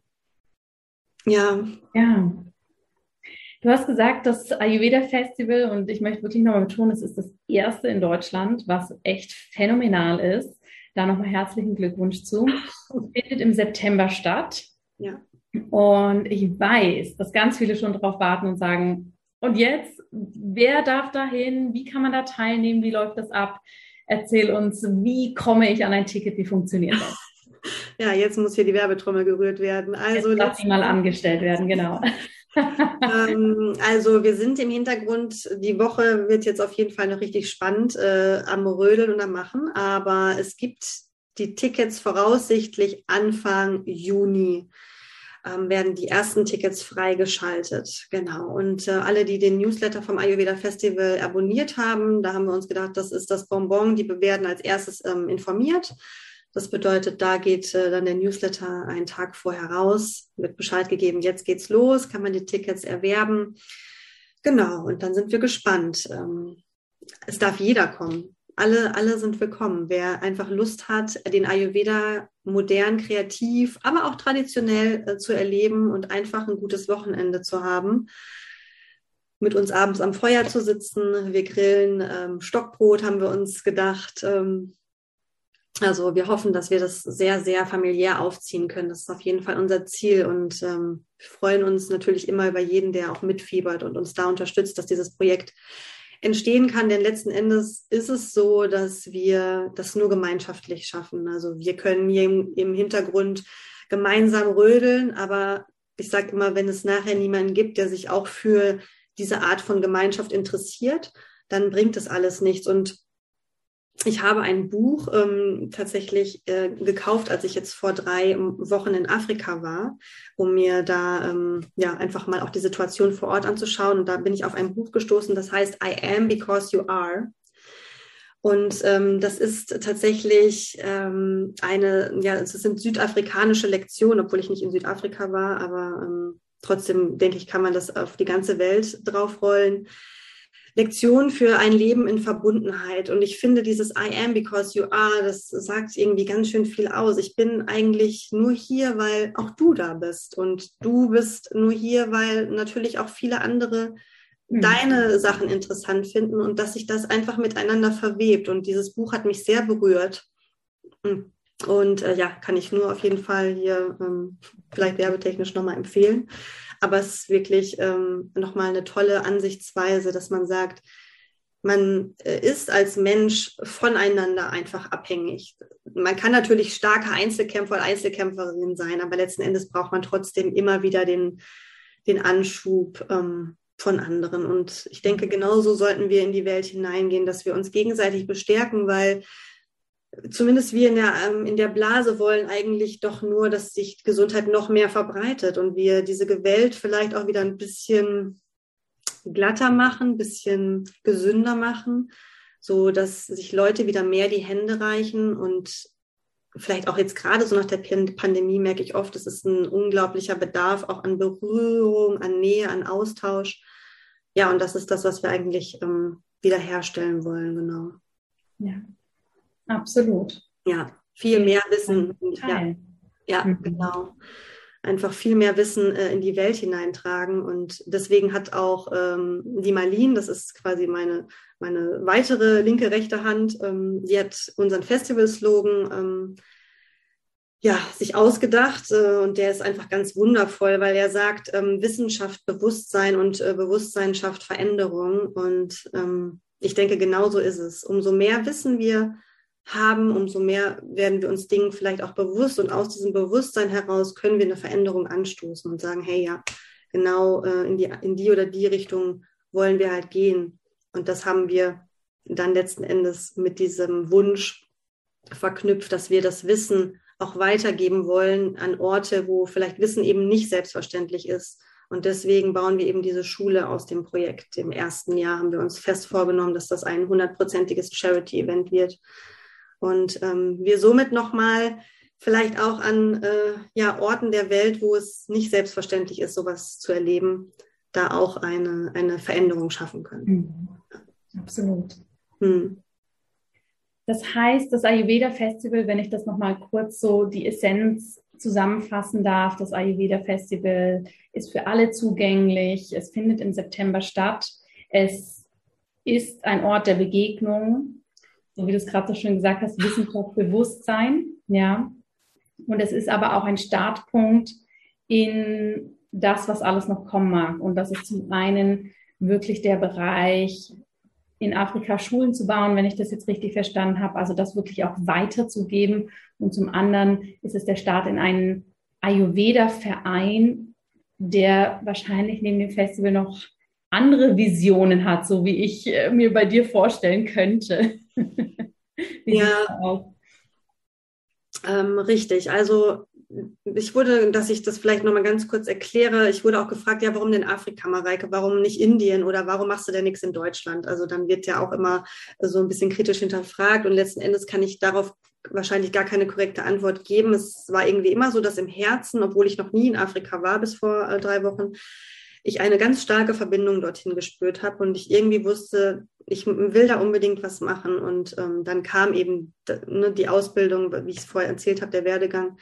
Ja. Ja. Du hast gesagt, das Ayurveda Festival, und ich möchte wirklich nochmal betonen, es ist das erste in Deutschland, was echt phänomenal ist. Da nochmal herzlichen Glückwunsch zu. Es findet im September statt. Ja. Und ich weiß, dass ganz viele schon darauf warten und sagen, und jetzt, wer darf da hin? Wie kann man da teilnehmen? Wie läuft das ab? Erzähl uns, wie komme ich an ein Ticket? Wie funktioniert das? Ja, jetzt muss hier die Werbetrommel gerührt werden. Also jetzt darf sie mal angestellt werden, genau. ähm, also wir sind im Hintergrund, die Woche wird jetzt auf jeden Fall noch richtig spannend äh, am Rödeln und am Machen, aber es gibt die Tickets voraussichtlich Anfang Juni ähm, werden die ersten Tickets freigeschaltet. Genau. Und äh, alle, die den Newsletter vom Ayurveda Festival abonniert haben, da haben wir uns gedacht, das ist das Bonbon, die werden als erstes ähm, informiert. Das bedeutet, da geht äh, dann der Newsletter einen Tag vorher raus, wird Bescheid gegeben, jetzt geht's los, kann man die Tickets erwerben. Genau, und dann sind wir gespannt. Ähm, es darf jeder kommen. Alle, alle sind willkommen. Wer einfach Lust hat, den Ayurveda modern, kreativ, aber auch traditionell äh, zu erleben und einfach ein gutes Wochenende zu haben, mit uns abends am Feuer zu sitzen. Wir grillen ähm, Stockbrot, haben wir uns gedacht. Ähm, also wir hoffen, dass wir das sehr, sehr familiär aufziehen können. Das ist auf jeden Fall unser Ziel und ähm, freuen uns natürlich immer über jeden, der auch mitfiebert und uns da unterstützt, dass dieses Projekt entstehen kann. Denn letzten Endes ist es so, dass wir das nur gemeinschaftlich schaffen. Also wir können hier im, im Hintergrund gemeinsam rödeln, aber ich sage immer, wenn es nachher niemanden gibt, der sich auch für diese Art von Gemeinschaft interessiert, dann bringt das alles nichts. Und ich habe ein Buch ähm, tatsächlich äh, gekauft, als ich jetzt vor drei Wochen in Afrika war, um mir da ähm, ja einfach mal auch die Situation vor Ort anzuschauen. Und da bin ich auf ein Buch gestoßen, das heißt I Am Because You Are. Und ähm, das ist tatsächlich ähm, eine, ja, es sind südafrikanische Lektionen, obwohl ich nicht in Südafrika war, aber ähm, trotzdem denke ich, kann man das auf die ganze Welt draufrollen Lektion für ein Leben in Verbundenheit. Und ich finde dieses I am because you are, das sagt irgendwie ganz schön viel aus. Ich bin eigentlich nur hier, weil auch du da bist. Und du bist nur hier, weil natürlich auch viele andere mhm. deine Sachen interessant finden und dass sich das einfach miteinander verwebt. Und dieses Buch hat mich sehr berührt. Hm. Und äh, ja, kann ich nur auf jeden Fall hier ähm, vielleicht werbetechnisch nochmal empfehlen. Aber es ist wirklich ähm, nochmal eine tolle Ansichtsweise, dass man sagt, man äh, ist als Mensch voneinander einfach abhängig. Man kann natürlich starke Einzelkämpfer oder Einzelkämpferin sein, aber letzten Endes braucht man trotzdem immer wieder den, den Anschub ähm, von anderen. Und ich denke, genauso sollten wir in die Welt hineingehen, dass wir uns gegenseitig bestärken, weil zumindest wir in der, ähm, in der Blase wollen eigentlich doch nur, dass sich Gesundheit noch mehr verbreitet und wir diese Welt vielleicht auch wieder ein bisschen glatter machen, ein bisschen gesünder machen, so dass sich Leute wieder mehr die Hände reichen und vielleicht auch jetzt gerade so nach der Pandemie merke ich oft, es ist ein unglaublicher Bedarf auch an Berührung, an Nähe, an Austausch. Ja, und das ist das, was wir eigentlich ähm, wiederherstellen wollen, genau. Ja, absolut. Ja, viel mehr Wissen. Ja, ja mhm. genau einfach viel mehr Wissen äh, in die Welt hineintragen. Und deswegen hat auch ähm, die Marlene, das ist quasi meine, meine weitere linke, rechte Hand, ähm, die hat unseren Festival-Slogan ähm, ja, sich ausgedacht äh, und der ist einfach ganz wundervoll, weil er sagt, ähm, Wissenschaft, Bewusstsein und äh, Bewusstsein schafft Veränderung. Und ähm, ich denke, genauso ist es. Umso mehr Wissen wir haben, umso mehr werden wir uns Dingen vielleicht auch bewusst und aus diesem Bewusstsein heraus können wir eine Veränderung anstoßen und sagen, hey ja, genau äh, in, die, in die oder die Richtung wollen wir halt gehen. Und das haben wir dann letzten Endes mit diesem Wunsch verknüpft, dass wir das Wissen auch weitergeben wollen an Orte, wo vielleicht Wissen eben nicht selbstverständlich ist. Und deswegen bauen wir eben diese Schule aus dem Projekt. Im ersten Jahr haben wir uns fest vorgenommen, dass das ein hundertprozentiges Charity-Event wird und ähm, wir somit nochmal vielleicht auch an äh, ja, Orten der Welt, wo es nicht selbstverständlich ist, sowas zu erleben, da auch eine, eine Veränderung schaffen können. Mhm. Absolut. Mhm. Das heißt, das Ayurveda Festival, wenn ich das nochmal kurz so die Essenz zusammenfassen darf, das Ayurveda Festival ist für alle zugänglich. Es findet im September statt. Es ist ein Ort der Begegnung so wie du es gerade so schön gesagt hast, Wissenschaft, Bewusstsein, ja. Und es ist aber auch ein Startpunkt in das, was alles noch kommen mag. Und das ist zum einen wirklich der Bereich, in Afrika Schulen zu bauen, wenn ich das jetzt richtig verstanden habe, also das wirklich auch weiterzugeben. Und zum anderen ist es der Start in einen Ayurveda-Verein, der wahrscheinlich neben dem Festival noch andere Visionen hat, so wie ich äh, mir bei dir vorstellen könnte. ja. Ähm, richtig. Also ich wurde, dass ich das vielleicht nochmal ganz kurz erkläre, ich wurde auch gefragt, ja, warum denn Afrika, Mareike, warum nicht Indien oder warum machst du denn nichts in Deutschland? Also dann wird ja auch immer so ein bisschen kritisch hinterfragt und letzten Endes kann ich darauf wahrscheinlich gar keine korrekte Antwort geben. Es war irgendwie immer so, dass im Herzen, obwohl ich noch nie in Afrika war bis vor äh, drei Wochen, ich eine ganz starke Verbindung dorthin gespürt habe und ich irgendwie wusste, ich will da unbedingt was machen. Und ähm, dann kam eben ne, die Ausbildung, wie ich es vorher erzählt habe, der Werdegang.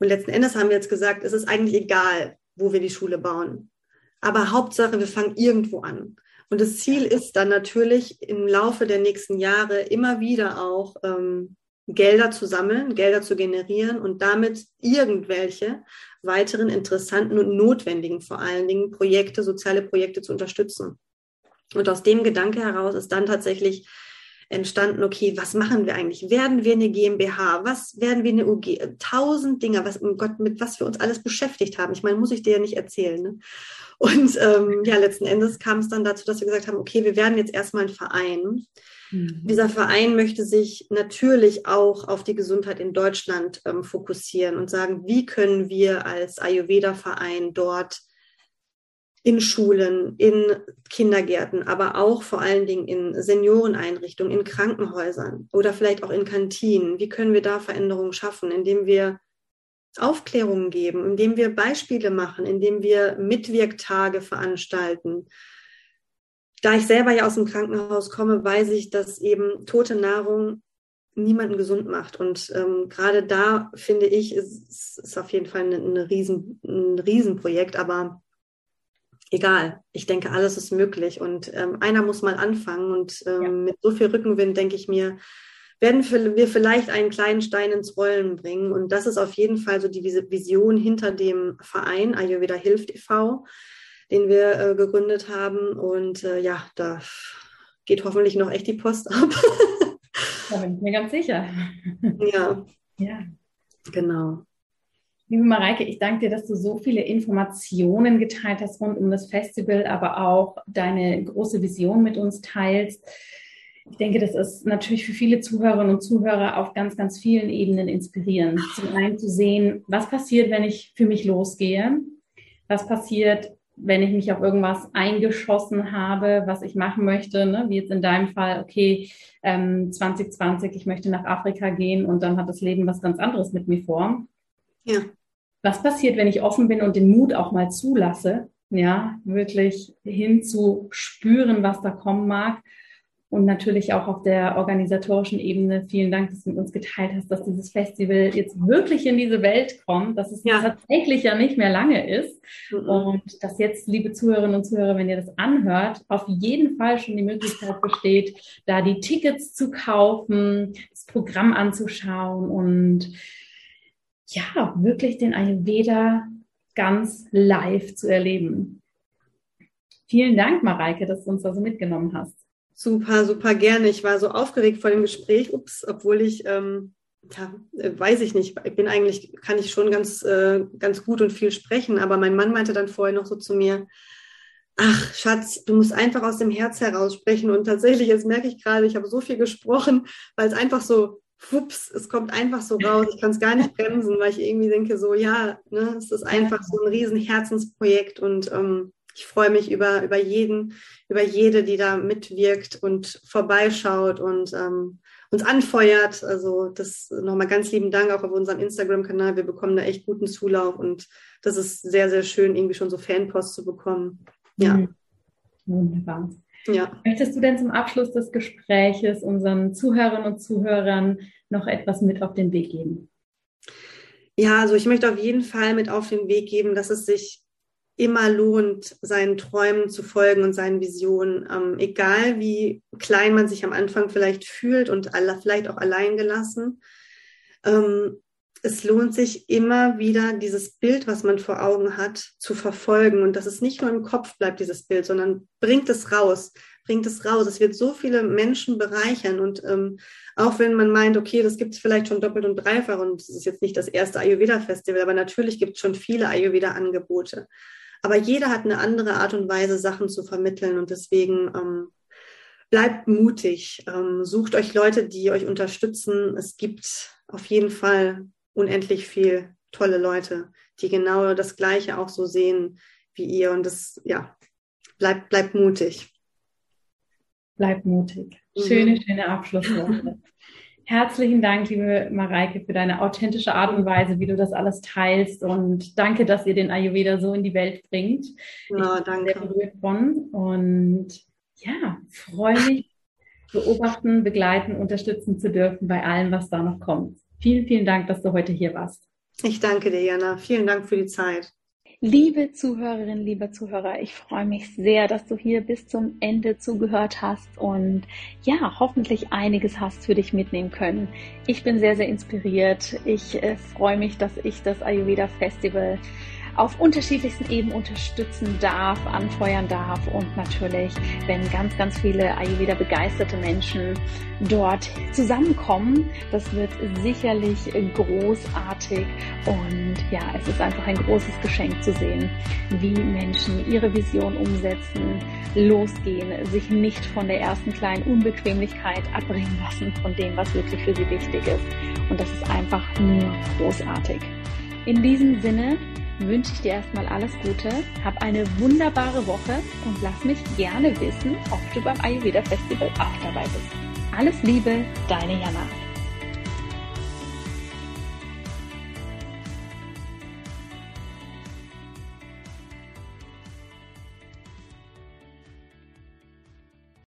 Und letzten Endes haben wir jetzt gesagt, es ist eigentlich egal, wo wir die Schule bauen. Aber Hauptsache, wir fangen irgendwo an. Und das Ziel ist dann natürlich im Laufe der nächsten Jahre immer wieder auch ähm, Gelder zu sammeln, Gelder zu generieren und damit irgendwelche weiteren interessanten und notwendigen vor allen Dingen Projekte, soziale Projekte zu unterstützen. Und aus dem Gedanke heraus ist dann tatsächlich entstanden, okay, was machen wir eigentlich? Werden wir eine GmbH? Was werden wir eine UG? Tausend Dinge, was, um Gott, mit was wir uns alles beschäftigt haben. Ich meine, muss ich dir ja nicht erzählen. Ne? Und ähm, ja, letzten Endes kam es dann dazu, dass wir gesagt haben, okay, wir werden jetzt erstmal ein Verein. Mhm. Dieser Verein möchte sich natürlich auch auf die Gesundheit in Deutschland ähm, fokussieren und sagen, wie können wir als Ayurveda-Verein dort in Schulen, in Kindergärten, aber auch vor allen Dingen in Senioreneinrichtungen, in Krankenhäusern oder vielleicht auch in Kantinen. Wie können wir da Veränderungen schaffen, indem wir Aufklärungen geben, indem wir Beispiele machen, indem wir Mitwirktage veranstalten. Da ich selber ja aus dem Krankenhaus komme, weiß ich, dass eben tote Nahrung niemanden gesund macht. Und ähm, gerade da finde ich, ist, ist auf jeden Fall eine, eine Riesen, ein Riesenprojekt, aber egal. Ich denke, alles ist möglich und ähm, einer muss mal anfangen und ähm, ja. mit so viel Rückenwind denke ich mir, werden wir vielleicht einen kleinen Stein ins Rollen bringen. Und das ist auf jeden Fall so die Vision hinter dem Verein Ayurveda Hilft e.V., den wir äh, gegründet haben. Und äh, ja, da geht hoffentlich noch echt die Post ab. da bin ich mir ganz sicher. Ja. Ja. Genau. Liebe Mareike, ich danke dir, dass du so viele Informationen geteilt hast rund um das Festival, aber auch deine große Vision mit uns teilst. Ich denke, das ist natürlich für viele Zuhörerinnen und Zuhörer auf ganz, ganz vielen Ebenen inspirierend. Zum einen zu sehen, was passiert, wenn ich für mich losgehe? Was passiert, wenn ich mich auf irgendwas eingeschossen habe, was ich machen möchte, ne? wie jetzt in deinem Fall, okay, ähm, 2020, ich möchte nach Afrika gehen und dann hat das Leben was ganz anderes mit mir vor. Ja. Was passiert, wenn ich offen bin und den Mut auch mal zulasse, ja, wirklich hinzuspüren, was da kommen mag und natürlich auch auf der organisatorischen Ebene. Vielen Dank, dass du mit uns geteilt hast, dass dieses Festival jetzt wirklich in diese Welt kommt, dass es ja. tatsächlich ja nicht mehr lange ist. Mhm. Und dass jetzt, liebe Zuhörerinnen und Zuhörer, wenn ihr das anhört, auf jeden Fall schon die Möglichkeit besteht, da die Tickets zu kaufen, das Programm anzuschauen und ja, wirklich den Ayurveda ganz live zu erleben. Vielen Dank, Mareike, dass du uns da so mitgenommen hast. Super, super gerne. Ich war so aufgeregt vor dem Gespräch, ups, obwohl ich, ähm, ja, äh, weiß ich nicht, ich bin eigentlich, kann ich schon ganz, äh, ganz gut und viel sprechen, aber mein Mann meinte dann vorher noch so zu mir, ach Schatz, du musst einfach aus dem Herz heraus sprechen und tatsächlich, jetzt merke ich gerade, ich habe so viel gesprochen, weil es einfach so, wups, es kommt einfach so raus, ich kann es gar nicht bremsen, weil ich irgendwie denke so, ja, ne, es ist einfach so ein riesen Herzensprojekt und ähm, ich freue mich über, über jeden, über jede, die da mitwirkt und vorbeischaut und ähm, uns anfeuert. Also das nochmal ganz lieben Dank auch auf unserem Instagram-Kanal. Wir bekommen da echt guten Zulauf und das ist sehr, sehr schön, irgendwie schon so Fanpost zu bekommen. Ja. Mhm. Wunderbar. Ja. Möchtest du denn zum Abschluss des Gespräches unseren Zuhörern und Zuhörern noch etwas mit auf den Weg geben? Ja, also ich möchte auf jeden Fall mit auf den Weg geben, dass es sich immer lohnt, seinen Träumen zu folgen und seinen Visionen, ähm, egal wie klein man sich am Anfang vielleicht fühlt und alle, vielleicht auch allein gelassen. Ähm, es lohnt sich immer wieder, dieses Bild, was man vor Augen hat, zu verfolgen und dass es nicht nur im Kopf bleibt, dieses Bild, sondern bringt es raus, bringt es raus. Es wird so viele Menschen bereichern und ähm, auch wenn man meint, okay, das gibt es vielleicht schon doppelt und dreifach und es ist jetzt nicht das erste Ayurveda-Festival, aber natürlich gibt es schon viele Ayurveda-Angebote. Aber jeder hat eine andere Art und Weise, Sachen zu vermitteln. Und deswegen ähm, bleibt mutig. Ähm, sucht euch Leute, die euch unterstützen. Es gibt auf jeden Fall unendlich viel tolle Leute, die genau das Gleiche auch so sehen wie ihr. Und das, ja, bleibt, bleibt mutig. Bleibt mutig. Schöne, mhm. schöne Abschlussworte. Herzlichen Dank, liebe Mareike, für deine authentische Art und Weise, wie du das alles teilst. Und danke, dass ihr den Ayurveda so in die Welt bringt. Ja, ich bin danke. sehr berührt von. Und ja, freue mich, beobachten, begleiten, unterstützen zu dürfen bei allem, was da noch kommt. Vielen, vielen Dank, dass du heute hier warst. Ich danke dir, Jana. Vielen Dank für die Zeit. Liebe Zuhörerinnen, lieber Zuhörer, ich freue mich sehr, dass du hier bis zum Ende zugehört hast und ja, hoffentlich einiges hast für dich mitnehmen können. Ich bin sehr, sehr inspiriert. Ich äh, freue mich, dass ich das Ayurveda Festival auf unterschiedlichsten Ebenen unterstützen darf, anfeuern darf und natürlich, wenn ganz, ganz viele Ayurveda begeisterte Menschen dort zusammenkommen, das wird sicherlich großartig und ja, es ist einfach ein großes Geschenk zu sehen, wie Menschen ihre Vision umsetzen, losgehen, sich nicht von der ersten kleinen Unbequemlichkeit abbringen lassen von dem, was wirklich für sie wichtig ist. Und das ist einfach nur großartig. In diesem Sinne wünsche ich dir erstmal alles Gute, hab eine wunderbare Woche und lass mich gerne wissen, ob du beim Ayurveda Festival auch dabei bist. Alles Liebe, deine Jana.